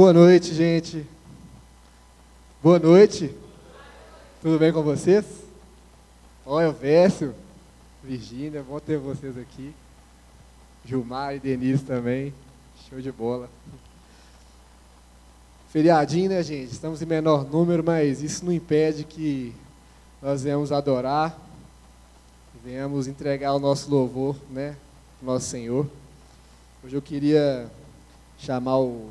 Boa noite, gente. Boa noite. Tudo bem com vocês? Olha, o Vécio, Virgínia, bom ter vocês aqui. Gilmar e Denise também. Show de bola. Feriadinho, né, gente? Estamos em menor número, mas isso não impede que nós venhamos adorar, venhamos entregar o nosso louvor, né, nosso Senhor. Hoje eu queria chamar o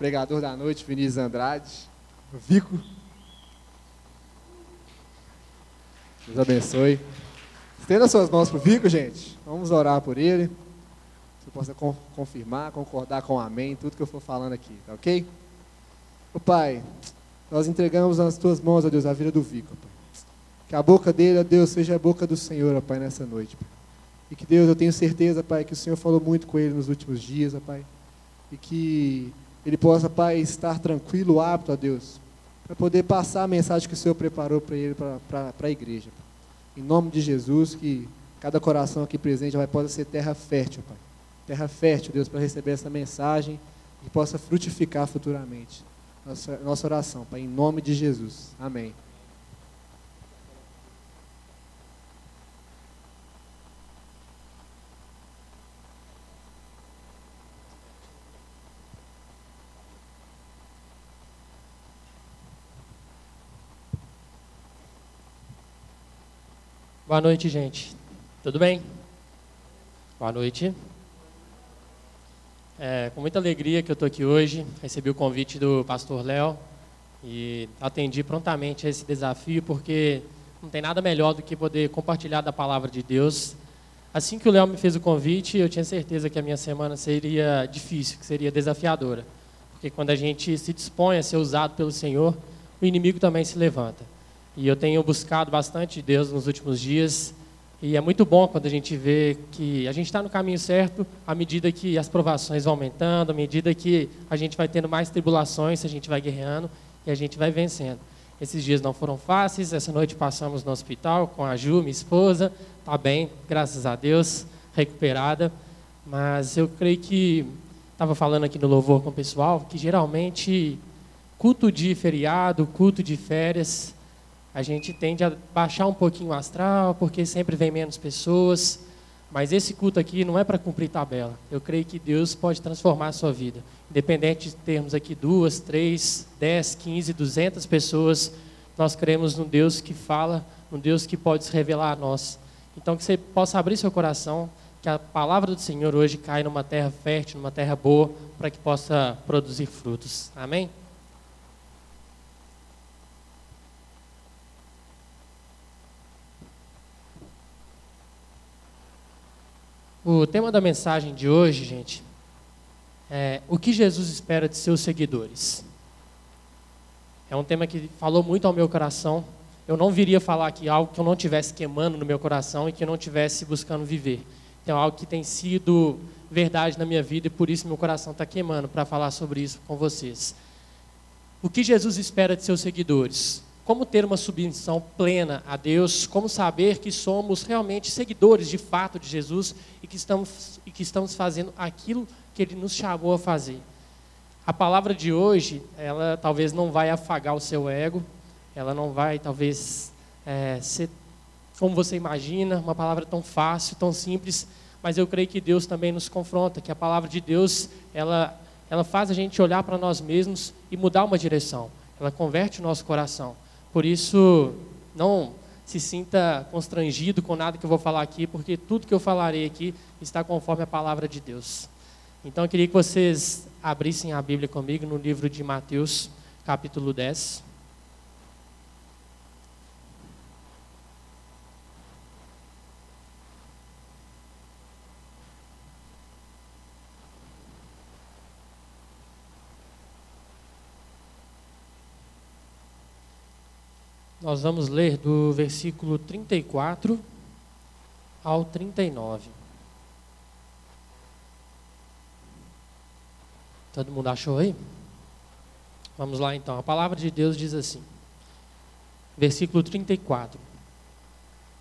pregador da noite, Vinícius Andrade, Vico. Deus abençoe. Estenda suas mãos para o Vico, gente. Vamos orar por ele. Que você possa confirmar, concordar com o amém, tudo que eu for falando aqui, tá ok? O Pai, nós entregamos nas tuas mãos, ó Deus, a vida do Vico, Pai. Que a boca dele, ó Deus, seja a boca do Senhor, ó Pai, nessa noite, Pai. E que Deus, eu tenho certeza, Pai, que o Senhor falou muito com ele nos últimos dias, ó Pai. E que ele possa, Pai, estar tranquilo, apto, ó Deus, para poder passar a mensagem que o Senhor preparou para ele, para a igreja. Em nome de Jesus, que cada coração aqui presente vai possa ser terra fértil, Pai. Terra fértil, Deus, para receber essa mensagem e possa frutificar futuramente nossa, nossa oração, Pai, em nome de Jesus. Amém. Boa noite, gente. Tudo bem? Boa noite. É com muita alegria que eu estou aqui hoje. Recebi o convite do pastor Léo e atendi prontamente a esse desafio, porque não tem nada melhor do que poder compartilhar da palavra de Deus. Assim que o Léo me fez o convite, eu tinha certeza que a minha semana seria difícil, que seria desafiadora. Porque quando a gente se dispõe a ser usado pelo Senhor, o inimigo também se levanta. E eu tenho buscado bastante Deus nos últimos dias e é muito bom quando a gente vê que a gente está no caminho certo à medida que as provações vão aumentando, à medida que a gente vai tendo mais tribulações, a gente vai guerreando e a gente vai vencendo. Esses dias não foram fáceis, essa noite passamos no hospital com a Ju, minha esposa, está bem, graças a Deus, recuperada. Mas eu creio que, estava falando aqui no louvor com o pessoal, que geralmente culto de feriado, culto de férias, a gente tende a baixar um pouquinho o astral, porque sempre vem menos pessoas. Mas esse culto aqui não é para cumprir tabela. Eu creio que Deus pode transformar a sua vida. Independente de termos aqui duas, três, dez, quinze, duzentas pessoas, nós cremos num Deus que fala, num Deus que pode se revelar a nós. Então que você possa abrir seu coração, que a palavra do Senhor hoje caia numa terra fértil, numa terra boa, para que possa produzir frutos. Amém? O tema da mensagem de hoje, gente, é o que Jesus espera de seus seguidores. É um tema que falou muito ao meu coração. Eu não viria falar aqui algo que eu não tivesse queimando no meu coração e que eu não tivesse buscando viver. Então, algo que tem sido verdade na minha vida e por isso meu coração está queimando para falar sobre isso com vocês. O que Jesus espera de seus seguidores? Como ter uma submissão plena a Deus, como saber que somos realmente seguidores de fato de Jesus e que estamos, e que estamos fazendo aquilo que Ele nos chamou a fazer. A palavra de hoje, ela talvez não vai afagar o seu ego, ela não vai talvez é, ser como você imagina, uma palavra tão fácil, tão simples, mas eu creio que Deus também nos confronta, que a palavra de Deus, ela, ela faz a gente olhar para nós mesmos e mudar uma direção, ela converte o nosso coração. Por isso, não se sinta constrangido com nada que eu vou falar aqui, porque tudo que eu falarei aqui está conforme a palavra de Deus. Então eu queria que vocês abrissem a Bíblia comigo no livro de Mateus, capítulo 10. Nós vamos ler do versículo 34 ao 39. Todo mundo achou aí? Vamos lá então. A palavra de Deus diz assim. Versículo 34.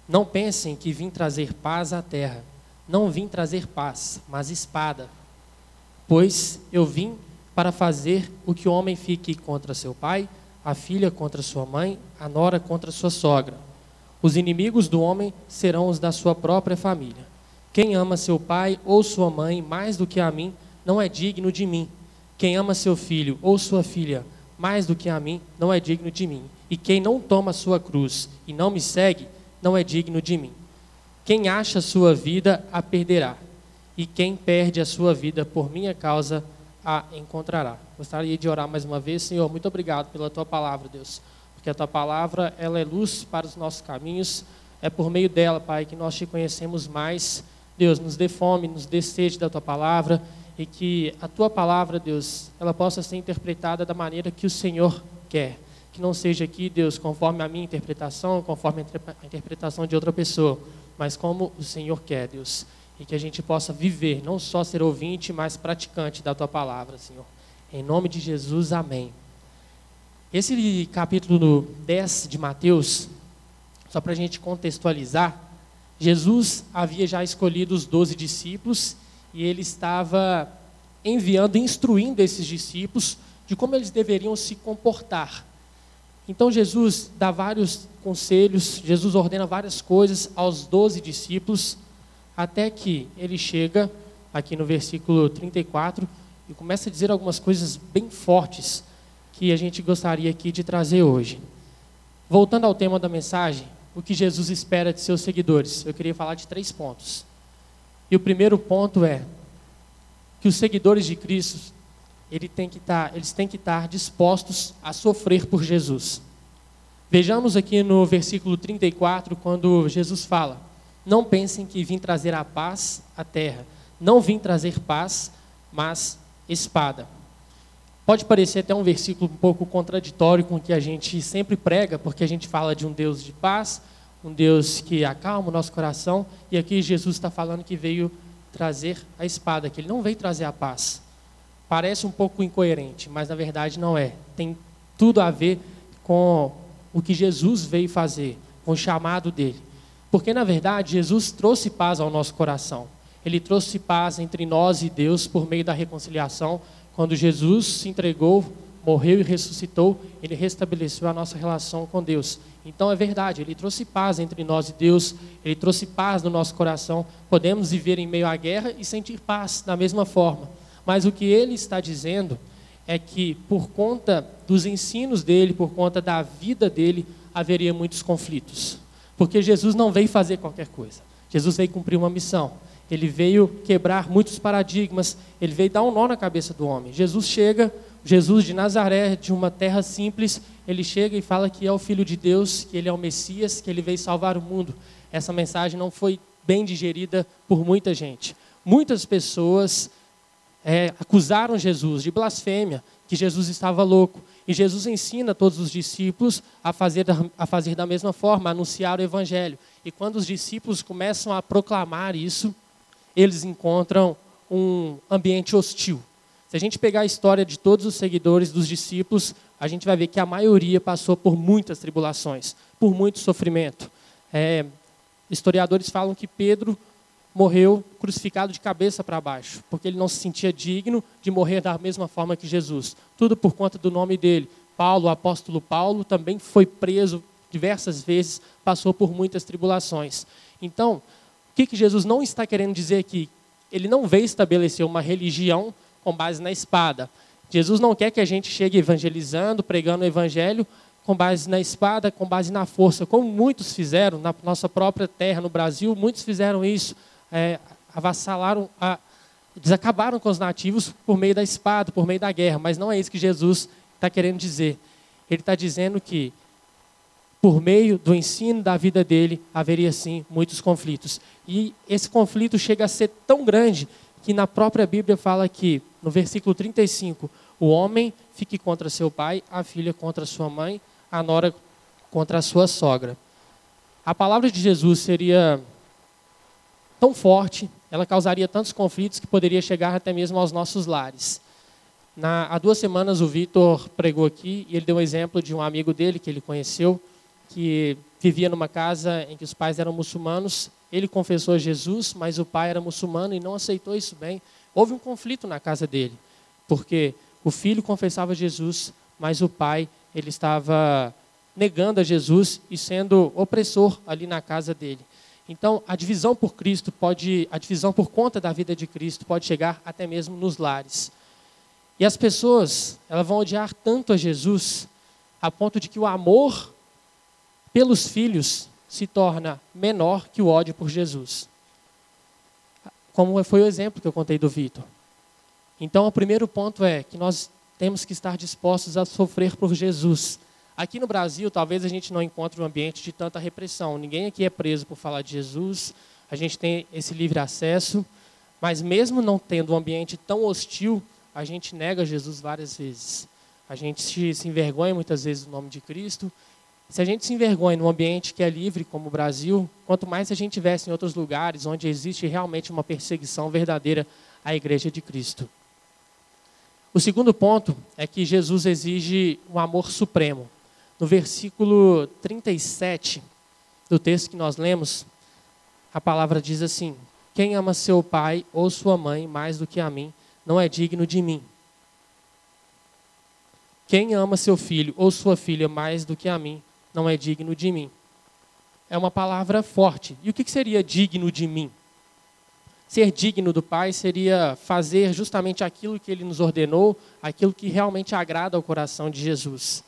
Não pensem que vim trazer paz à terra. Não vim trazer paz, mas espada. Pois eu vim para fazer o que o homem fique contra seu pai, a filha contra sua mãe, a nora contra sua sogra. Os inimigos do homem serão os da sua própria família. Quem ama seu pai ou sua mãe mais do que a mim, não é digno de mim. Quem ama seu filho ou sua filha mais do que a mim, não é digno de mim. E quem não toma sua cruz e não me segue, não é digno de mim. Quem acha sua vida, a perderá. E quem perde a sua vida por minha causa, a encontrará. Gostaria de orar mais uma vez, Senhor, muito obrigado pela tua palavra, Deus. Porque a tua palavra, ela é luz para os nossos caminhos. É por meio dela, Pai, que nós te conhecemos mais. Deus, nos dê fome, nos dê sede da tua palavra e que a tua palavra, Deus, ela possa ser interpretada da maneira que o Senhor quer. Que não seja aqui, Deus, conforme a minha interpretação, conforme a interpretação de outra pessoa, mas como o Senhor quer, Deus. E que a gente possa viver, não só ser ouvinte, mas praticante da tua palavra, Senhor. Em nome de Jesus, amém. Esse capítulo 10 de Mateus, só para a gente contextualizar, Jesus havia já escolhido os doze discípulos e ele estava enviando, instruindo esses discípulos de como eles deveriam se comportar. Então Jesus dá vários conselhos, Jesus ordena várias coisas aos doze discípulos, até que ele chega aqui no versículo 34 e começa a dizer algumas coisas bem fortes que a gente gostaria aqui de trazer hoje. Voltando ao tema da mensagem, o que Jesus espera de seus seguidores, eu queria falar de três pontos. E o primeiro ponto é que os seguidores de Cristo, ele tem que estar, tá, eles têm que estar dispostos a sofrer por Jesus. Vejamos aqui no versículo 34, quando Jesus fala: Não pensem que vim trazer a paz à terra. Não vim trazer paz, mas espada. Pode parecer até um versículo um pouco contraditório com o que a gente sempre prega, porque a gente fala de um Deus de paz, um Deus que acalma o nosso coração, e aqui Jesus está falando que veio trazer a espada, que ele não veio trazer a paz. Parece um pouco incoerente, mas na verdade não é. Tem tudo a ver com o que Jesus veio fazer, com o chamado dele. Porque na verdade Jesus trouxe paz ao nosso coração. Ele trouxe paz entre nós e Deus por meio da reconciliação. Quando Jesus se entregou, morreu e ressuscitou, ele restabeleceu a nossa relação com Deus. Então é verdade, ele trouxe paz entre nós e Deus, ele trouxe paz no nosso coração. Podemos viver em meio à guerra e sentir paz da mesma forma. Mas o que ele está dizendo é que por conta dos ensinos dele, por conta da vida dele, haveria muitos conflitos. Porque Jesus não veio fazer qualquer coisa. Jesus veio cumprir uma missão. Ele veio quebrar muitos paradigmas, ele veio dar um nó na cabeça do homem. Jesus chega Jesus de Nazaré, de uma terra simples, ele chega e fala que é o Filho de Deus, que ele é o Messias, que ele veio salvar o mundo. Essa mensagem não foi bem digerida por muita gente. Muitas pessoas é, acusaram Jesus de blasfêmia, que Jesus estava louco. E Jesus ensina todos os discípulos a fazer, a fazer da mesma forma, anunciar o Evangelho. E quando os discípulos começam a proclamar isso, eles encontram um ambiente hostil. Se a gente pegar a história de todos os seguidores dos discípulos, a gente vai ver que a maioria passou por muitas tribulações, por muito sofrimento. É, historiadores falam que Pedro morreu crucificado de cabeça para baixo, porque ele não se sentia digno de morrer da mesma forma que Jesus. Tudo por conta do nome dele. Paulo, o apóstolo Paulo, também foi preso diversas vezes, passou por muitas tribulações. Então, o que, que Jesus não está querendo dizer aqui? Ele não veio estabelecer uma religião com base na espada. Jesus não quer que a gente chegue evangelizando, pregando o evangelho com base na espada, com base na força, como muitos fizeram na nossa própria terra, no Brasil, muitos fizeram isso, é, avassalaram, a, eles acabaram com os nativos por meio da espada, por meio da guerra, mas não é isso que Jesus está querendo dizer. Ele está dizendo que, por meio do ensino da vida dele, haveria sim muitos conflitos. E esse conflito chega a ser tão grande que na própria Bíblia fala que, no versículo 35, o homem fique contra seu pai, a filha contra sua mãe, a nora contra a sua sogra. A palavra de Jesus seria tão forte, ela causaria tantos conflitos que poderia chegar até mesmo aos nossos lares. Na, há duas semanas o Vitor pregou aqui e ele deu um exemplo de um amigo dele que ele conheceu, que vivia numa casa em que os pais eram muçulmanos ele confessou a Jesus, mas o pai era muçulmano e não aceitou isso bem. Houve um conflito na casa dele, porque O filho confessava Jesus, mas o pai ele estava negando a Jesus e sendo opressor ali na casa dele. Então, a divisão por Cristo pode, a divisão por conta da vida de Cristo pode chegar até mesmo nos lares. E as pessoas, elas vão odiar tanto a Jesus a ponto de que o amor pelos filhos se torna menor que o ódio por Jesus. Como foi o exemplo que eu contei do Vitor. Então, o primeiro ponto é que nós temos que estar dispostos a sofrer por Jesus Aqui no Brasil, talvez a gente não encontre um ambiente de tanta repressão. Ninguém aqui é preso por falar de Jesus. A gente tem esse livre acesso. Mas mesmo não tendo um ambiente tão hostil, a gente nega Jesus várias vezes. A gente se, se envergonha muitas vezes do nome de Cristo. Se a gente se envergonha num ambiente que é livre, como o Brasil, quanto mais a gente tivesse em outros lugares onde existe realmente uma perseguição verdadeira à Igreja de Cristo. O segundo ponto é que Jesus exige um amor supremo. No versículo 37 do texto que nós lemos, a palavra diz assim: Quem ama seu pai ou sua mãe mais do que a mim, não é digno de mim. Quem ama seu filho ou sua filha mais do que a mim, não é digno de mim. É uma palavra forte. E o que seria digno de mim? Ser digno do Pai seria fazer justamente aquilo que ele nos ordenou, aquilo que realmente agrada ao coração de Jesus.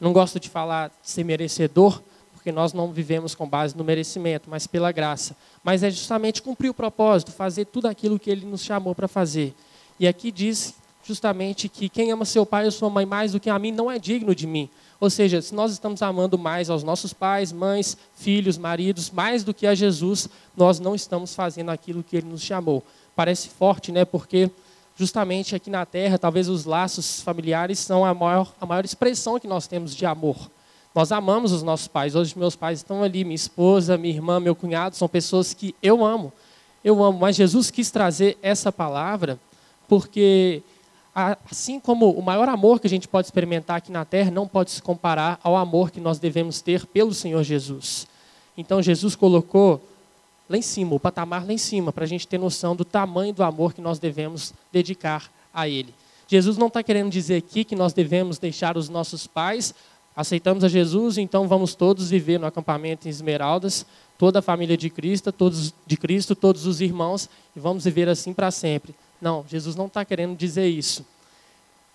Não gosto de falar de ser merecedor, porque nós não vivemos com base no merecimento, mas pela graça. Mas é justamente cumprir o propósito, fazer tudo aquilo que ele nos chamou para fazer. E aqui diz justamente que quem ama seu pai ou sua mãe mais do que a mim não é digno de mim. Ou seja, se nós estamos amando mais aos nossos pais, mães, filhos, maridos, mais do que a Jesus, nós não estamos fazendo aquilo que ele nos chamou. Parece forte, né? Porque justamente aqui na Terra, talvez os laços familiares são a maior, a maior expressão que nós temos de amor. Nós amamos os nossos pais. Hoje meus pais estão ali, minha esposa, minha irmã, meu cunhado, são pessoas que eu amo. Eu amo, mas Jesus quis trazer essa palavra porque assim como o maior amor que a gente pode experimentar aqui na terra não pode se comparar ao amor que nós devemos ter pelo Senhor Jesus. Então Jesus colocou lá em cima, o patamar lá em cima, para a gente ter noção do tamanho do amor que nós devemos dedicar a Ele. Jesus não está querendo dizer aqui que nós devemos deixar os nossos pais, aceitamos a Jesus, então vamos todos viver no acampamento em Esmeraldas, toda a família de Cristo, todos de Cristo, todos os irmãos, e vamos viver assim para sempre. Não, Jesus não está querendo dizer isso.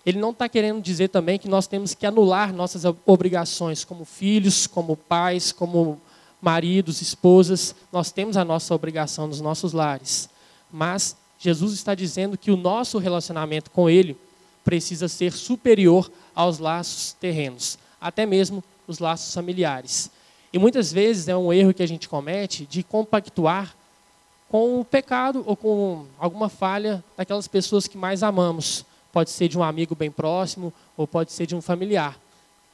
Ele não está querendo dizer também que nós temos que anular nossas obrigações como filhos, como pais, como maridos, esposas, nós temos a nossa obrigação nos nossos lares. Mas Jesus está dizendo que o nosso relacionamento com Ele precisa ser superior aos laços terrenos, até mesmo os laços familiares. E muitas vezes é um erro que a gente comete de compactuar com o pecado ou com alguma falha daquelas pessoas que mais amamos. Pode ser de um amigo bem próximo ou pode ser de um familiar.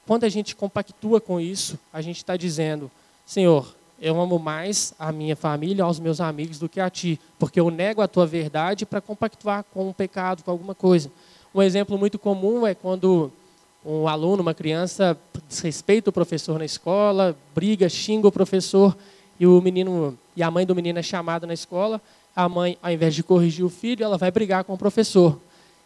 Quando a gente compactua com isso, a gente está dizendo: Senhor, eu amo mais a minha família, aos meus amigos do que a ti, porque eu nego a tua verdade para compactuar com um pecado, com alguma coisa. Um exemplo muito comum é quando um aluno, uma criança, desrespeita o professor na escola, briga, xinga o professor e o menino e a mãe do menino é chamada na escola. A mãe, ao invés de corrigir o filho, ela vai brigar com o professor.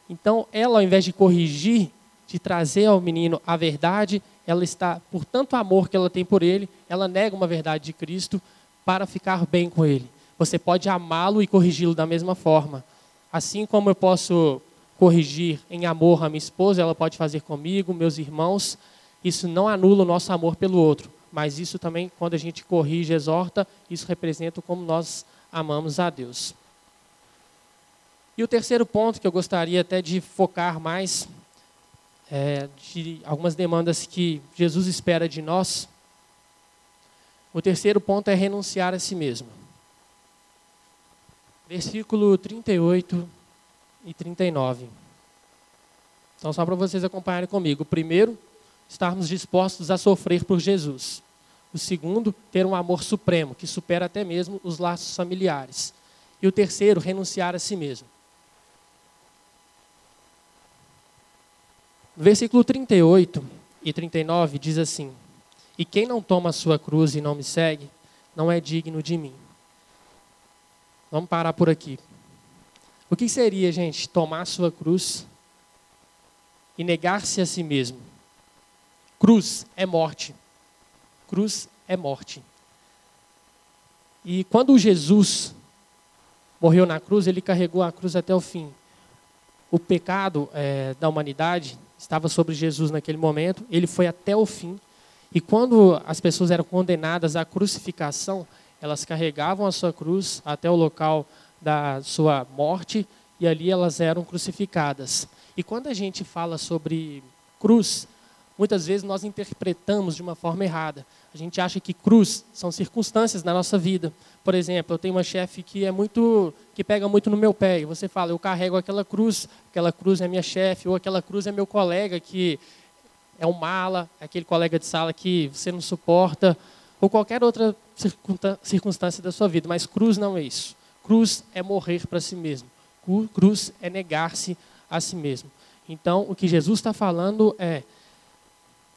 Então, ela, ao invés de corrigir, de trazer ao menino a verdade, ela está, por tanto amor que ela tem por ele, ela nega uma verdade de Cristo para ficar bem com ele. Você pode amá-lo e corrigi-lo da mesma forma. Assim como eu posso corrigir em amor a minha esposa, ela pode fazer comigo, meus irmãos. Isso não anula o nosso amor pelo outro, mas isso também, quando a gente corrige, exorta, isso representa como nós amamos a Deus. E o terceiro ponto que eu gostaria até de focar mais é, de algumas demandas que Jesus espera de nós. O terceiro ponto é renunciar a si mesmo. Versículo 38 e 39. Então, só para vocês acompanharem comigo. O primeiro, estarmos dispostos a sofrer por Jesus. O segundo, ter um amor supremo, que supera até mesmo os laços familiares. E o terceiro, renunciar a si mesmo. Versículo 38 e 39 diz assim: E quem não toma a sua cruz e não me segue, não é digno de mim. Vamos parar por aqui. O que seria, gente, tomar a sua cruz e negar-se a si mesmo. Cruz é morte. Cruz é morte. E quando Jesus morreu na cruz, ele carregou a cruz até o fim. O pecado é, da humanidade estava sobre Jesus naquele momento, ele foi até o fim. E quando as pessoas eram condenadas à crucificação, elas carregavam a sua cruz até o local da sua morte e ali elas eram crucificadas. E quando a gente fala sobre cruz, muitas vezes nós interpretamos de uma forma errada. A gente acha que cruz são circunstâncias na nossa vida. Por exemplo, eu tenho uma chefe que é muito que pega muito no meu pé e você fala, eu carrego aquela cruz, aquela cruz é minha chefe ou aquela cruz é meu colega que é um mala, é aquele colega de sala que você não suporta ou qualquer outra circunstância da sua vida, mas cruz não é isso. Cruz é morrer para si mesmo. Cruz é negar-se a si mesmo. Então, o que Jesus está falando é: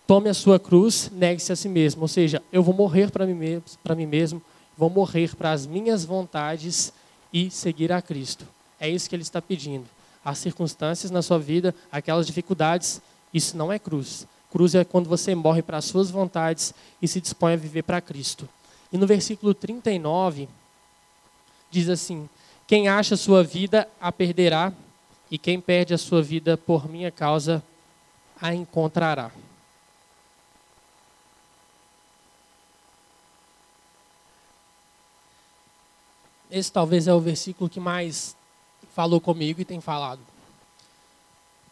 tome a sua cruz, negue-se a si mesmo. Ou seja, eu vou morrer para mim, mesmo, mim mesmo, vou morrer para as minhas vontades e seguir a Cristo. É isso que ele está pedindo. As circunstâncias na sua vida, aquelas dificuldades, isso não é cruz. Cruz é quando você morre para as suas vontades e se dispõe a viver para Cristo. E no versículo 39, diz assim: Quem acha a sua vida a perderá, e quem perde a sua vida por minha causa a encontrará. Esse talvez é o versículo que mais falou comigo e tem falado.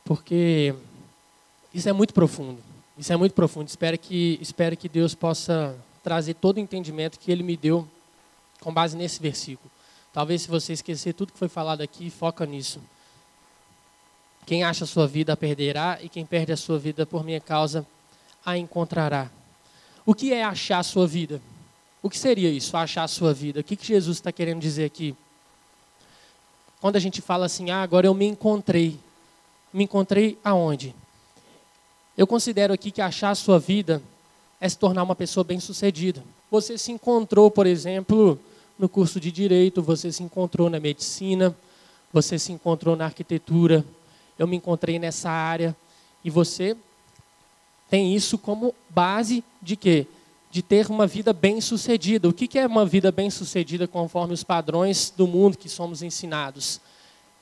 Porque isso é muito profundo. Isso é muito profundo. Espero que, espero que Deus possa trazer todo o entendimento que Ele me deu com base nesse versículo. Talvez se você esquecer tudo que foi falado aqui, foca nisso. Quem acha a sua vida a perderá, e quem perde a sua vida por minha causa a encontrará. O que é achar a sua vida? O que seria isso, achar a sua vida? O que, que Jesus está querendo dizer aqui? Quando a gente fala assim, ah, agora eu me encontrei. Me encontrei aonde? Eu considero aqui que achar a sua vida é se tornar uma pessoa bem-sucedida. Você se encontrou, por exemplo, no curso de direito, você se encontrou na medicina, você se encontrou na arquitetura, eu me encontrei nessa área e você tem isso como base de quê? De ter uma vida bem-sucedida. O que é uma vida bem-sucedida conforme os padrões do mundo que somos ensinados?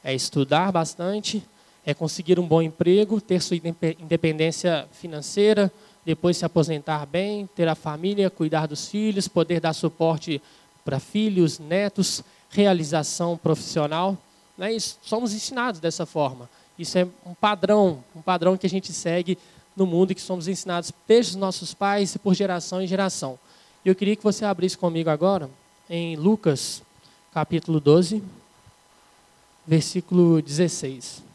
É estudar bastante, é conseguir um bom emprego, ter sua independência financeira, depois se aposentar bem, ter a família, cuidar dos filhos, poder dar suporte para filhos, netos, realização profissional. É isso? Somos ensinados dessa forma. Isso é um padrão, um padrão que a gente segue no mundo e que somos ensinados desde os nossos pais e por geração em geração. Eu queria que você abrisse comigo agora em Lucas, capítulo 12, versículo 16.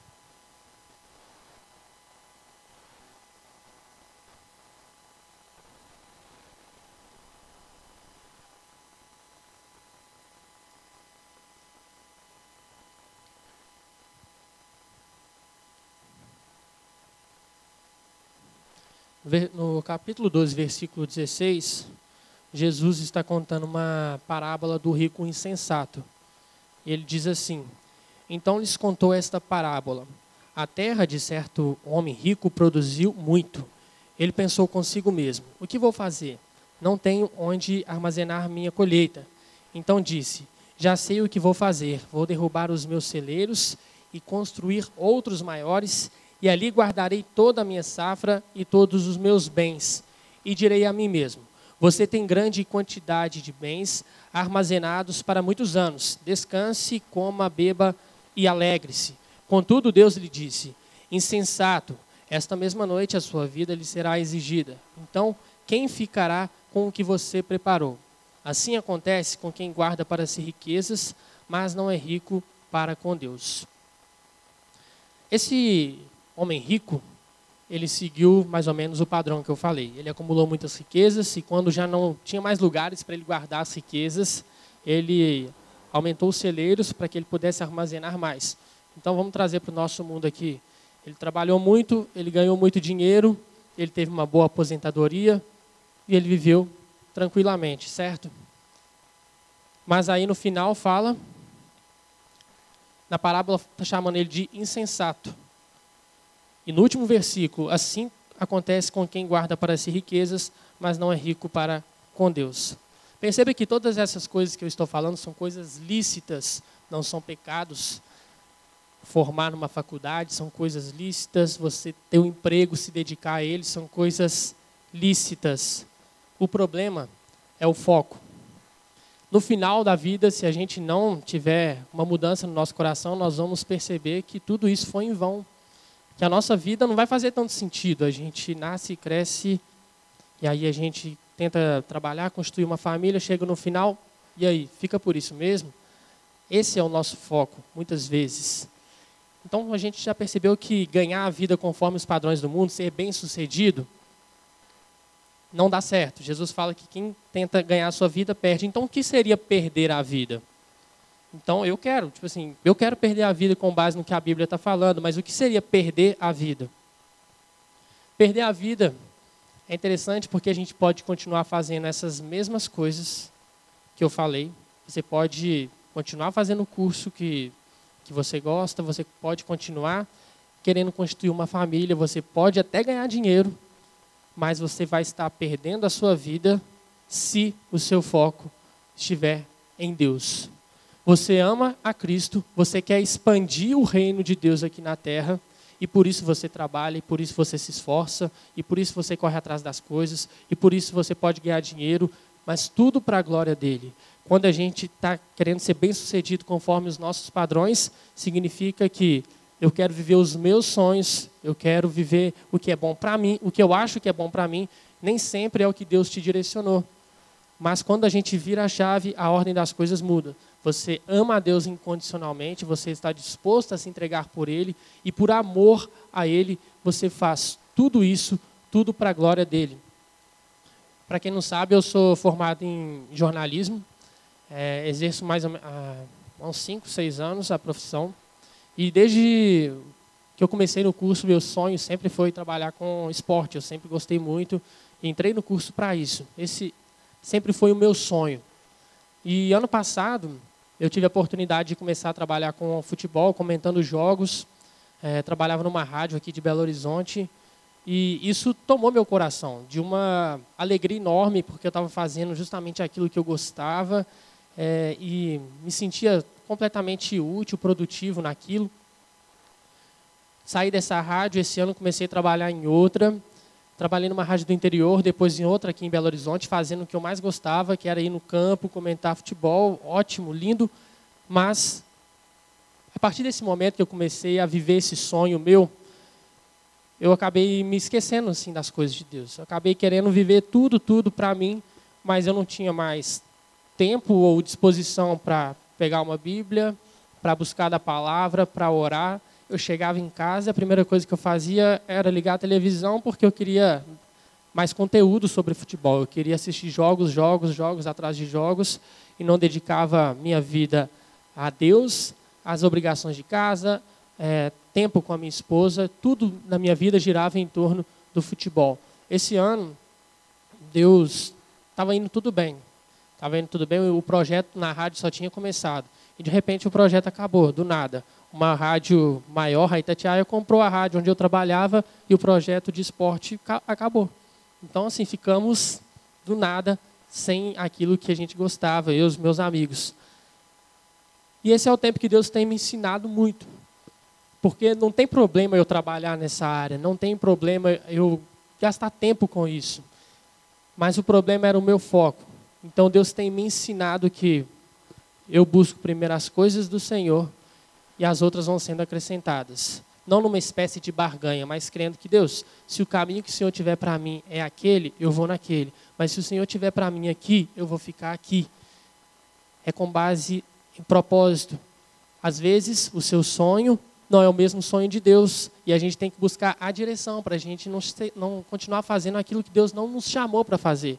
No capítulo 12, versículo 16, Jesus está contando uma parábola do rico insensato. Ele diz assim: Então lhes contou esta parábola. A terra de certo homem rico produziu muito. Ele pensou consigo mesmo: O que vou fazer? Não tenho onde armazenar minha colheita. Então disse: Já sei o que vou fazer. Vou derrubar os meus celeiros e construir outros maiores e ali guardarei toda a minha safra e todos os meus bens. E direi a mim mesmo: Você tem grande quantidade de bens armazenados para muitos anos. Descanse, coma, beba e alegre-se. Contudo, Deus lhe disse: Insensato, esta mesma noite a sua vida lhe será exigida. Então, quem ficará com o que você preparou? Assim acontece com quem guarda para si riquezas, mas não é rico para com Deus. Esse homem rico, ele seguiu mais ou menos o padrão que eu falei. Ele acumulou muitas riquezas e quando já não tinha mais lugares para ele guardar as riquezas, ele aumentou os celeiros para que ele pudesse armazenar mais. Então vamos trazer para o nosso mundo aqui. Ele trabalhou muito, ele ganhou muito dinheiro, ele teve uma boa aposentadoria e ele viveu tranquilamente, certo? Mas aí no final fala, na parábola está chamando ele de insensato. E no último versículo, assim acontece com quem guarda para si riquezas, mas não é rico para com Deus. Perceba que todas essas coisas que eu estou falando são coisas lícitas, não são pecados. Formar numa faculdade são coisas lícitas, você ter um emprego, se dedicar a ele, são coisas lícitas. O problema é o foco. No final da vida, se a gente não tiver uma mudança no nosso coração, nós vamos perceber que tudo isso foi em vão. Que a nossa vida não vai fazer tanto sentido. A gente nasce, cresce, e aí a gente tenta trabalhar, construir uma família, chega no final, e aí, fica por isso mesmo? Esse é o nosso foco, muitas vezes. Então a gente já percebeu que ganhar a vida conforme os padrões do mundo, ser bem sucedido, não dá certo. Jesus fala que quem tenta ganhar a sua vida perde. Então, o que seria perder a vida? Então, eu quero, tipo assim, eu quero perder a vida com base no que a Bíblia está falando, mas o que seria perder a vida? Perder a vida é interessante porque a gente pode continuar fazendo essas mesmas coisas que eu falei. Você pode continuar fazendo o curso que, que você gosta, você pode continuar querendo constituir uma família, você pode até ganhar dinheiro, mas você vai estar perdendo a sua vida se o seu foco estiver em Deus. Você ama a Cristo, você quer expandir o reino de Deus aqui na terra, e por isso você trabalha, e por isso você se esforça, e por isso você corre atrás das coisas, e por isso você pode ganhar dinheiro, mas tudo para a glória dele. Quando a gente está querendo ser bem sucedido conforme os nossos padrões, significa que eu quero viver os meus sonhos, eu quero viver o que é bom para mim, o que eu acho que é bom para mim, nem sempre é o que Deus te direcionou. Mas quando a gente vira a chave, a ordem das coisas muda. Você ama a Deus incondicionalmente, você está disposto a se entregar por Ele, e por amor a Ele, você faz tudo isso, tudo para a glória dele. Para quem não sabe, eu sou formado em jornalismo, é, exerço mais há uns 5, 6 anos a profissão. E desde que eu comecei no curso, meu sonho sempre foi trabalhar com esporte. Eu sempre gostei muito e entrei no curso para isso. Esse sempre foi o meu sonho. E ano passado, eu tive a oportunidade de começar a trabalhar com futebol, comentando jogos. É, trabalhava numa rádio aqui de Belo Horizonte. E isso tomou meu coração, de uma alegria enorme, porque eu estava fazendo justamente aquilo que eu gostava é, e me sentia completamente útil, produtivo naquilo. Saí dessa rádio, esse ano comecei a trabalhar em outra. Trabalhei numa rádio do interior, depois em outra aqui em Belo Horizonte, fazendo o que eu mais gostava, que era ir no campo, comentar futebol, ótimo, lindo. Mas, a partir desse momento que eu comecei a viver esse sonho meu, eu acabei me esquecendo assim das coisas de Deus. Eu acabei querendo viver tudo, tudo para mim, mas eu não tinha mais tempo ou disposição para pegar uma Bíblia, para buscar da palavra, para orar. Eu chegava em casa, a primeira coisa que eu fazia era ligar a televisão, porque eu queria mais conteúdo sobre futebol. Eu queria assistir jogos, jogos, jogos atrás de jogos, e não dedicava minha vida a Deus, às obrigações de casa, é, tempo com a minha esposa, tudo na minha vida girava em torno do futebol. Esse ano, Deus estava indo tudo bem. Estava indo tudo bem, o projeto na rádio só tinha começado. E de repente o projeto acabou, do nada. Uma rádio maior, a Itatiaia, comprou a rádio onde eu trabalhava e o projeto de esporte acabou. Então, assim, ficamos do nada sem aquilo que a gente gostava, eu e os meus amigos. E esse é o tempo que Deus tem me ensinado muito. Porque não tem problema eu trabalhar nessa área, não tem problema eu gastar tempo com isso. Mas o problema era o meu foco. Então Deus tem me ensinado que eu busco primeiro as coisas do Senhor e as outras vão sendo acrescentadas. Não numa espécie de barganha, mas crendo que Deus, se o caminho que o Senhor tiver para mim é aquele, eu vou naquele. Mas se o Senhor tiver para mim aqui, eu vou ficar aqui. É com base em propósito. Às vezes, o seu sonho não é o mesmo sonho de Deus e a gente tem que buscar a direção para a gente não, não continuar fazendo aquilo que Deus não nos chamou para fazer.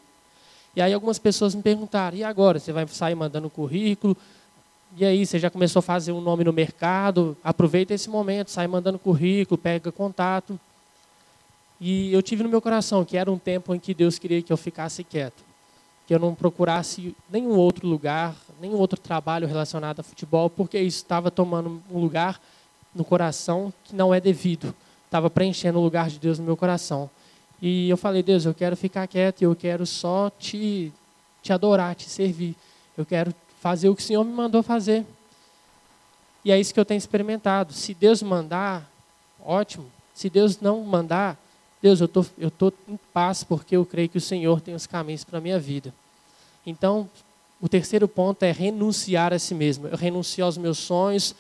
E aí algumas pessoas me perguntaram: e agora? Você vai sair mandando currículo? E aí, você já começou a fazer um nome no mercado? Aproveita esse momento, sai mandando currículo, pega contato. E eu tive no meu coração que era um tempo em que Deus queria que eu ficasse quieto, que eu não procurasse nenhum outro lugar, nenhum outro trabalho relacionado a futebol, porque isso estava tomando um lugar no coração que não é devido. estava preenchendo o lugar de Deus no meu coração. E eu falei, Deus, eu quero ficar quieto, eu quero só te, te adorar, te servir. Eu quero fazer o que o Senhor me mandou fazer. E é isso que eu tenho experimentado. Se Deus mandar, ótimo. Se Deus não mandar, Deus, eu tô, estou tô em paz porque eu creio que o Senhor tem os caminhos para a minha vida. Então, o terceiro ponto é renunciar a si mesmo. Eu renuncio aos meus sonhos,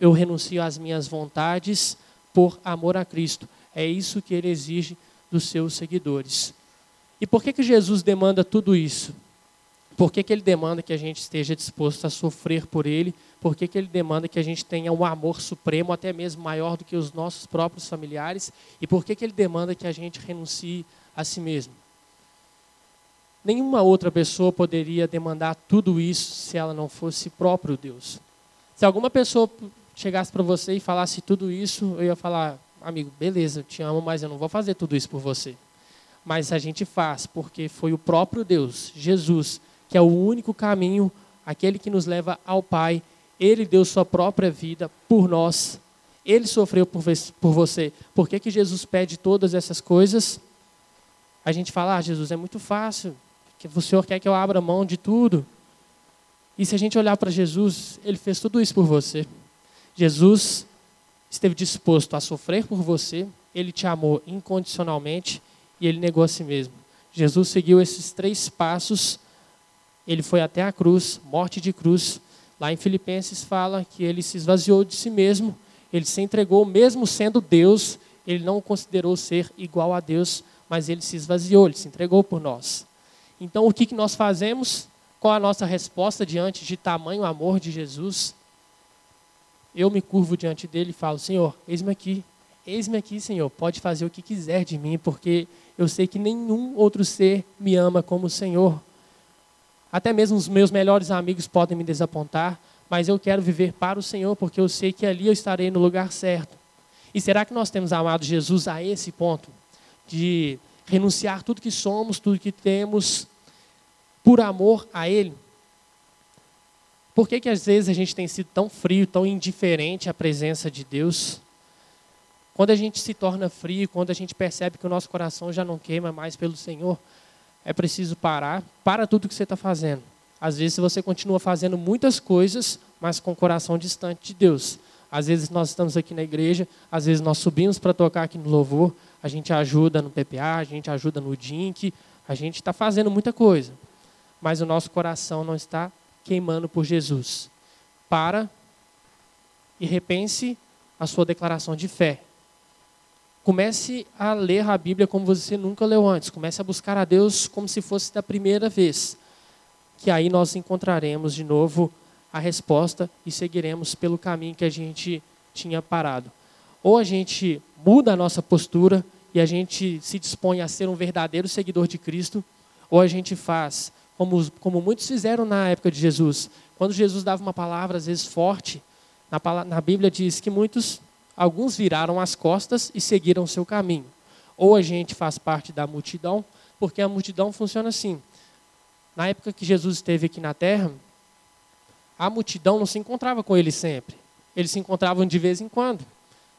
eu renuncio às minhas vontades por amor a Cristo. É isso que ele exige dos seus seguidores. E por que, que Jesus demanda tudo isso? Por que, que ele demanda que a gente esteja disposto a sofrer por ele? Por que, que ele demanda que a gente tenha um amor supremo, até mesmo maior do que os nossos próprios familiares? E por que, que ele demanda que a gente renuncie a si mesmo? Nenhuma outra pessoa poderia demandar tudo isso se ela não fosse próprio Deus. Se alguma pessoa chegasse para você e falasse tudo isso, eu ia falar: amigo, beleza, eu te amo, mas eu não vou fazer tudo isso por você. Mas a gente faz, porque foi o próprio Deus, Jesus, que é o único caminho, aquele que nos leva ao Pai. Ele deu sua própria vida por nós. Ele sofreu por, você. Por que, que Jesus pede todas essas coisas? A gente fala, ah, Jesus, é muito fácil. O Senhor quer que eu abra mão de tudo. E se a gente olhar para Jesus, ele fez tudo isso por você. Jesus esteve disposto a sofrer por você, ele te amou incondicionalmente e ele negou a si mesmo. Jesus seguiu esses três passos, ele foi até a cruz, morte de cruz. Lá em Filipenses fala que ele se esvaziou de si mesmo, ele se entregou, mesmo sendo Deus, ele não considerou ser igual a Deus, mas ele se esvaziou, ele se entregou por nós. Então, o que, que nós fazemos? Qual a nossa resposta diante de tamanho amor de Jesus? eu me curvo diante dele e falo: Senhor, eis-me aqui, eis-me aqui, Senhor, pode fazer o que quiser de mim, porque eu sei que nenhum outro ser me ama como o Senhor. Até mesmo os meus melhores amigos podem me desapontar, mas eu quero viver para o Senhor, porque eu sei que ali eu estarei no lugar certo. E será que nós temos amado Jesus a esse ponto? De renunciar tudo que somos, tudo que temos, por amor a Ele? Por que, que às vezes a gente tem sido tão frio, tão indiferente à presença de Deus? Quando a gente se torna frio, quando a gente percebe que o nosso coração já não queima mais pelo Senhor, é preciso parar. Para tudo que você está fazendo. Às vezes você continua fazendo muitas coisas, mas com o coração distante de Deus. Às vezes nós estamos aqui na igreja, às vezes nós subimos para tocar aqui no louvor, a gente ajuda no PPA, a gente ajuda no DINC, a gente está fazendo muita coisa. Mas o nosso coração não está queimando por Jesus. Para e repense a sua declaração de fé. Comece a ler a Bíblia como você nunca leu antes. Comece a buscar a Deus como se fosse da primeira vez. Que aí nós encontraremos de novo a resposta e seguiremos pelo caminho que a gente tinha parado. Ou a gente muda a nossa postura e a gente se dispõe a ser um verdadeiro seguidor de Cristo, ou a gente faz como, como muitos fizeram na época de Jesus. Quando Jesus dava uma palavra, às vezes forte, na, na Bíblia diz que muitos, alguns viraram as costas e seguiram seu caminho. Ou a gente faz parte da multidão, porque a multidão funciona assim. Na época que Jesus esteve aqui na terra, a multidão não se encontrava com ele sempre. Eles se encontravam de vez em quando.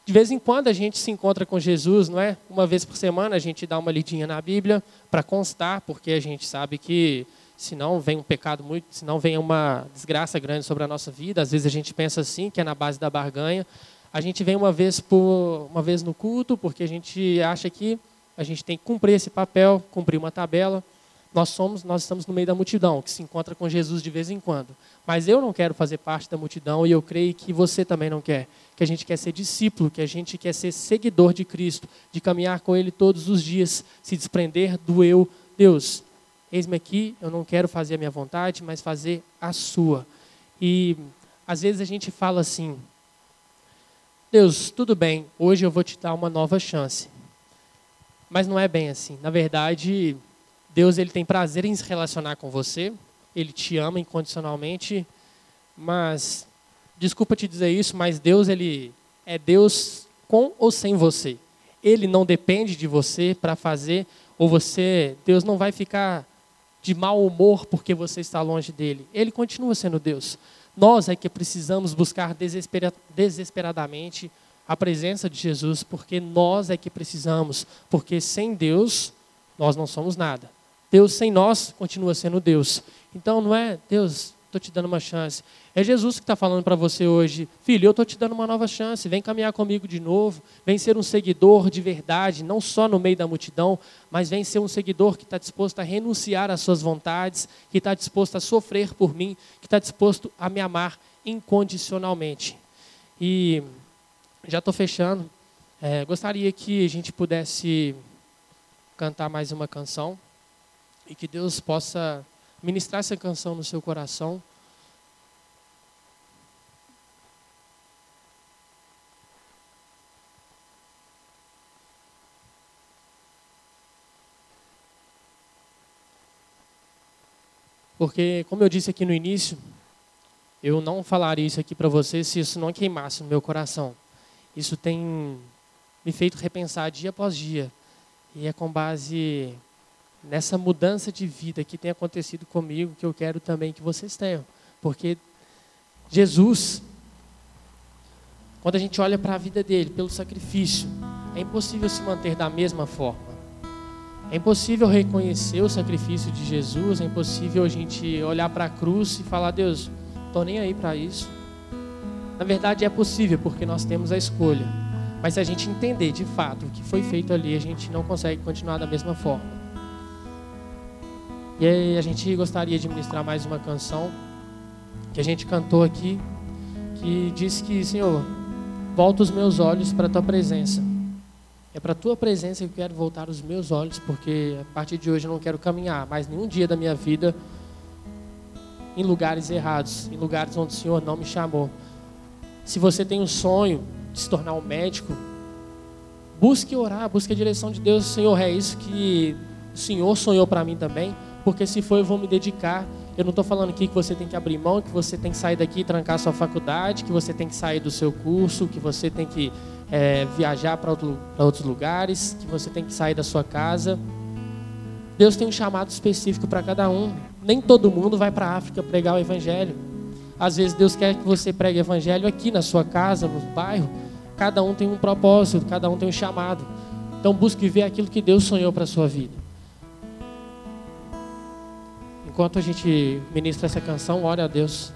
De vez em quando a gente se encontra com Jesus, não é? Uma vez por semana a gente dá uma lidinha na Bíblia para constar, porque a gente sabe que senão vem um pecado muito, senão vem uma desgraça grande sobre a nossa vida. Às vezes a gente pensa assim, que é na base da barganha. A gente vem uma vez por uma vez no culto, porque a gente acha que a gente tem que cumprir esse papel, cumprir uma tabela. Nós somos, nós estamos no meio da multidão, que se encontra com Jesus de vez em quando. Mas eu não quero fazer parte da multidão e eu creio que você também não quer. Que a gente quer ser discípulo, que a gente quer ser seguidor de Cristo, de caminhar com Ele todos os dias, se desprender do eu. Deus, Eis-me aqui, eu não quero fazer a minha vontade, mas fazer a sua. E às vezes a gente fala assim: Deus, tudo bem, hoje eu vou te dar uma nova chance. Mas não é bem assim. Na verdade, Deus ele tem prazer em se relacionar com você, ele te ama incondicionalmente, mas desculpa te dizer isso, mas Deus ele é Deus com ou sem você. Ele não depende de você para fazer ou você, Deus não vai ficar de mau humor porque você está longe dele. Ele continua sendo Deus. Nós é que precisamos buscar desespera desesperadamente a presença de Jesus, porque nós é que precisamos, porque sem Deus nós não somos nada. Deus sem nós continua sendo Deus. Então não é Deus, estou te dando uma chance. É Jesus que está falando para você hoje, filho, eu estou te dando uma nova chance, vem caminhar comigo de novo, vem ser um seguidor de verdade, não só no meio da multidão, mas vem ser um seguidor que está disposto a renunciar às suas vontades, que está disposto a sofrer por mim, que está disposto a me amar incondicionalmente. E já estou fechando. É, gostaria que a gente pudesse cantar mais uma canção e que Deus possa ministrar essa canção no seu coração. Porque, como eu disse aqui no início, eu não falaria isso aqui para você se isso não queimasse no meu coração. Isso tem me feito repensar dia após dia. E é com base nessa mudança de vida que tem acontecido comigo que eu quero também que vocês tenham. Porque Jesus, quando a gente olha para a vida dele, pelo sacrifício, é impossível se manter da mesma forma. É impossível reconhecer o sacrifício de Jesus, é impossível a gente olhar para a cruz e falar: Deus, estou nem aí para isso. Na verdade, é possível, porque nós temos a escolha. Mas se a gente entender de fato o que foi feito ali, a gente não consegue continuar da mesma forma. E aí a gente gostaria de ministrar mais uma canção que a gente cantou aqui, que diz que, Senhor, volta os meus olhos para a tua presença. É para a tua presença que eu quero voltar os meus olhos, porque a partir de hoje eu não quero caminhar mais nenhum dia da minha vida em lugares errados, em lugares onde o Senhor não me chamou. Se você tem um sonho de se tornar um médico, busque orar, busque a direção de Deus. Senhor, é isso que o Senhor sonhou para mim também porque se for eu vou me dedicar. Eu não estou falando aqui que você tem que abrir mão, que você tem que sair daqui e trancar sua faculdade, que você tem que sair do seu curso, que você tem que é, viajar para outro, outros lugares, que você tem que sair da sua casa. Deus tem um chamado específico para cada um. Nem todo mundo vai para a África pregar o Evangelho. Às vezes Deus quer que você pregue o Evangelho aqui na sua casa, no bairro. Cada um tem um propósito, cada um tem um chamado. Então busque ver aquilo que Deus sonhou para a sua vida enquanto a gente ministra essa canção, ore a Deus.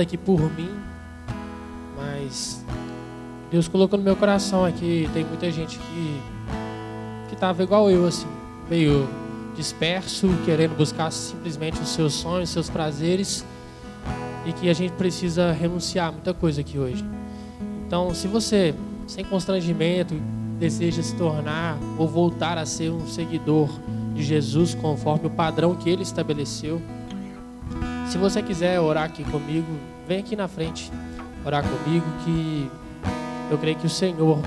Aqui por mim, mas Deus colocou no meu coração aqui, tem muita gente que que tava igual eu assim, meio disperso, querendo buscar simplesmente os seus sonhos, os seus prazeres, e que a gente precisa renunciar a muita coisa aqui hoje. Então, se você sem constrangimento deseja se tornar ou voltar a ser um seguidor de Jesus conforme o padrão que ele estabeleceu, se você quiser orar aqui comigo, vem aqui na frente orar comigo que eu creio que o Senhor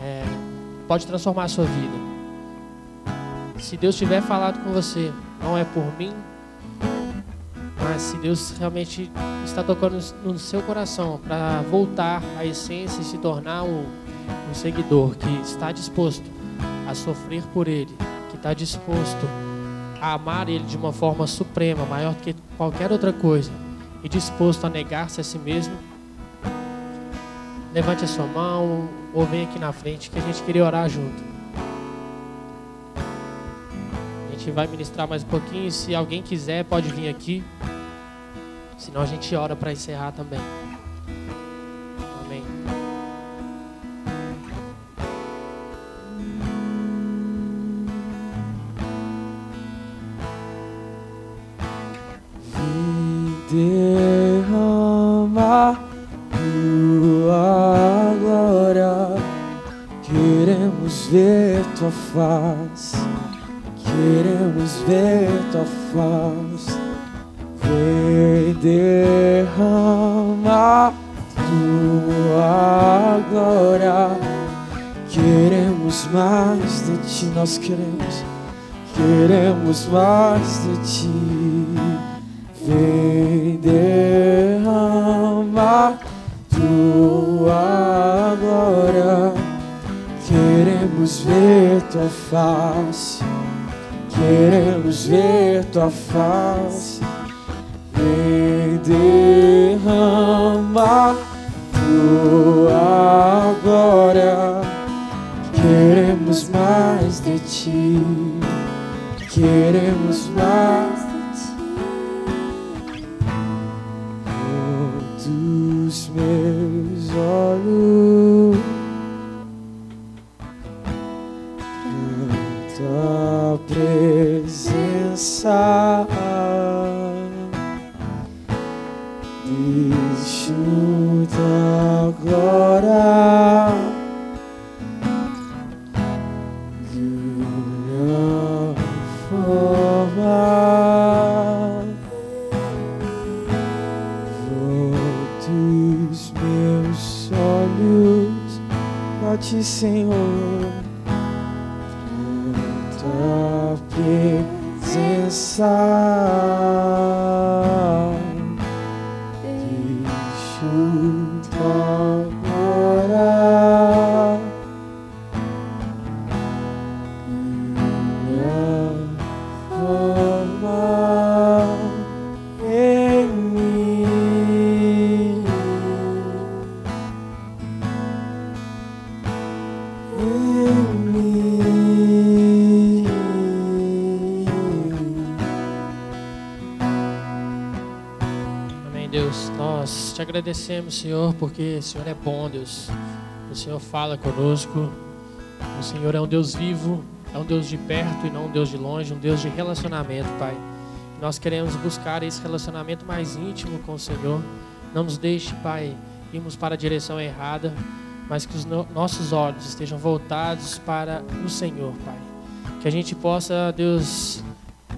é, pode transformar a sua vida. Se Deus tiver falado com você, não é por mim, mas se Deus realmente está tocando no seu coração para voltar à essência e se tornar um, um seguidor que está disposto a sofrer por Ele, que está disposto a amar Ele de uma forma suprema, maior do que qualquer outra coisa, e disposto a negar-se a si mesmo, levante a sua mão ou vem aqui na frente que a gente queria orar junto. A gente vai ministrar mais um pouquinho. Se alguém quiser, pode vir aqui. Senão a gente ora para encerrar também. Derrama tua glória. Queremos ver tua face, queremos ver tua face. Vem derrama tua glória. Queremos mais de ti, nós queremos, queremos mais de ti. Vem derrama tua glória. Queremos ver tua face, queremos ver tua face. Vem derrama tua glória. Queremos mais de ti, queremos mais meus olhos. Tua presença Senhor. Tua presença agradecemos, Senhor, porque o Senhor é bom, Deus. O Senhor fala conosco. O Senhor é um Deus vivo, é um Deus de perto e não um Deus de longe, um Deus de relacionamento, Pai. Nós queremos buscar esse relacionamento mais íntimo com o Senhor. Não nos deixe, Pai, irmos para a direção errada, mas que os no nossos olhos estejam voltados para o Senhor, Pai. Que a gente possa, Deus,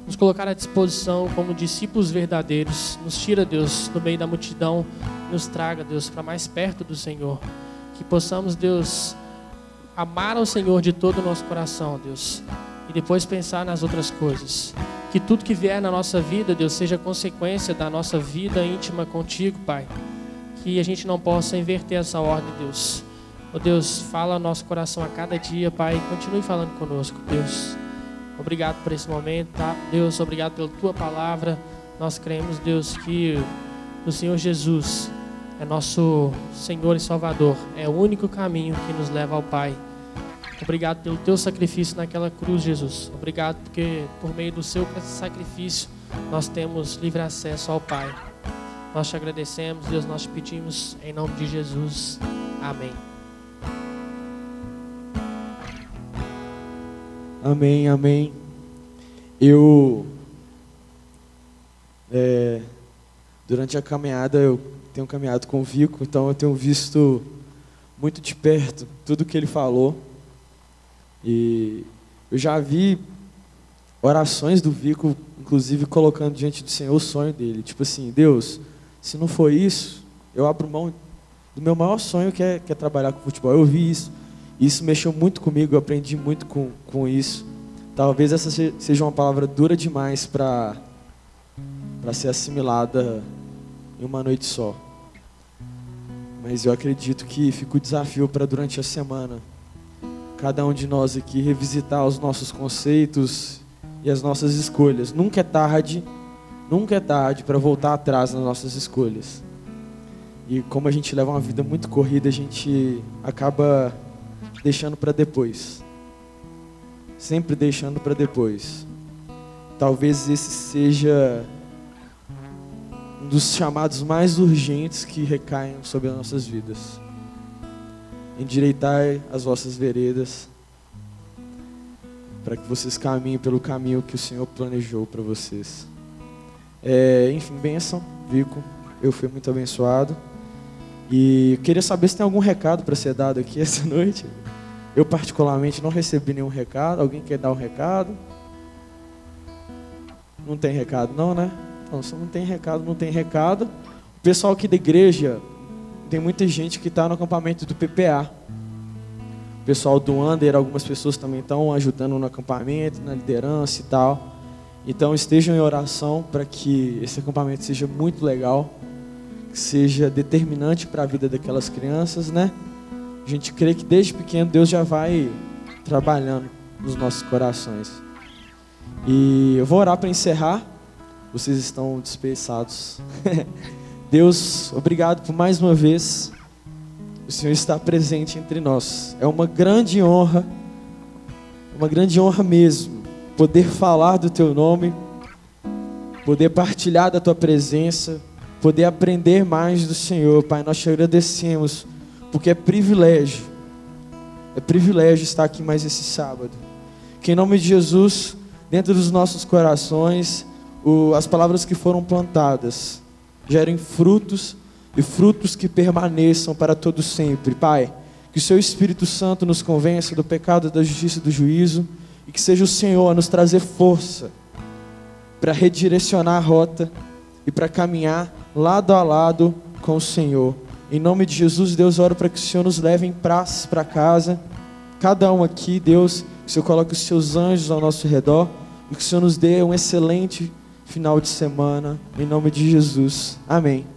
nos colocar à disposição como discípulos verdadeiros. Nos tira, Deus, do meio da multidão, nos traga, Deus, para mais perto do Senhor. Que possamos, Deus, amar ao Senhor de todo o nosso coração, Deus, e depois pensar nas outras coisas. Que tudo que vier na nossa vida, Deus, seja consequência da nossa vida íntima contigo, Pai. Que a gente não possa inverter essa ordem, Deus. Oh Deus, fala nosso coração a cada dia, Pai. Continue falando conosco, Deus. Obrigado por esse momento, tá? Deus, obrigado pela tua palavra. Nós cremos, Deus, que o Senhor Jesus é nosso Senhor e Salvador. É o único caminho que nos leva ao Pai. Obrigado pelo teu sacrifício naquela cruz, Jesus. Obrigado porque por meio do seu sacrifício nós temos livre acesso ao Pai. Nós te agradecemos, Deus, nós te pedimos em nome de Jesus. Amém. Amém, amém. Eu, é, durante a caminhada, eu tenho caminhado com o Vico, então eu tenho visto muito de perto tudo que ele falou. E eu já vi orações do Vico, inclusive colocando diante do Senhor o sonho dele. Tipo assim, Deus, se não for isso, eu abro mão do meu maior sonho, que é, que é trabalhar com futebol. Eu vi isso. Isso mexeu muito comigo, eu aprendi muito com, com isso. Talvez essa seja uma palavra dura demais para ser assimilada em uma noite só. Mas eu acredito que fica o desafio para durante a semana cada um de nós aqui revisitar os nossos conceitos e as nossas escolhas. Nunca é tarde, nunca é tarde para voltar atrás nas nossas escolhas. E como a gente leva uma vida muito corrida, a gente acaba deixando para depois. Sempre deixando para depois. Talvez esse seja um dos chamados mais urgentes que recaiam sobre as nossas vidas endireitai as vossas veredas, para que vocês caminhem pelo caminho que o Senhor planejou para vocês. É, enfim, bênção, Vico, eu fui muito abençoado. E queria saber se tem algum recado para ser dado aqui essa noite. Eu, particularmente, não recebi nenhum recado. Alguém quer dar um recado? Não tem recado, não, né? Então, se não tem recado, não tem recado. O pessoal aqui da igreja, tem muita gente que está no acampamento do PPA. O pessoal do Under, algumas pessoas também estão ajudando no acampamento, na liderança e tal. Então estejam em oração para que esse acampamento seja muito legal, que seja determinante para a vida daquelas crianças, né? A gente crê que desde pequeno Deus já vai trabalhando nos nossos corações. E eu vou orar para encerrar. Vocês estão dispensados. Deus, obrigado por mais uma vez o Senhor estar presente entre nós. É uma grande honra, uma grande honra mesmo, poder falar do Teu nome, poder partilhar da Tua presença, poder aprender mais do Senhor. Pai, nós te agradecemos, porque é privilégio, é privilégio estar aqui mais esse sábado. Que em nome de Jesus, dentro dos nossos corações, o, as palavras que foram plantadas, gerem frutos e frutos que permaneçam para todo sempre. Pai, que o seu Espírito Santo nos convença do pecado, da justiça e do juízo e que seja o Senhor a nos trazer força para redirecionar a rota e para caminhar lado a lado com o Senhor. Em nome de Jesus, Deus, oro para que o Senhor nos leve em paz para casa. Cada um aqui, Deus, que o Senhor coloque os seus anjos ao nosso redor e que o Senhor nos dê um excelente final de semana, em nome de Jesus. Amém.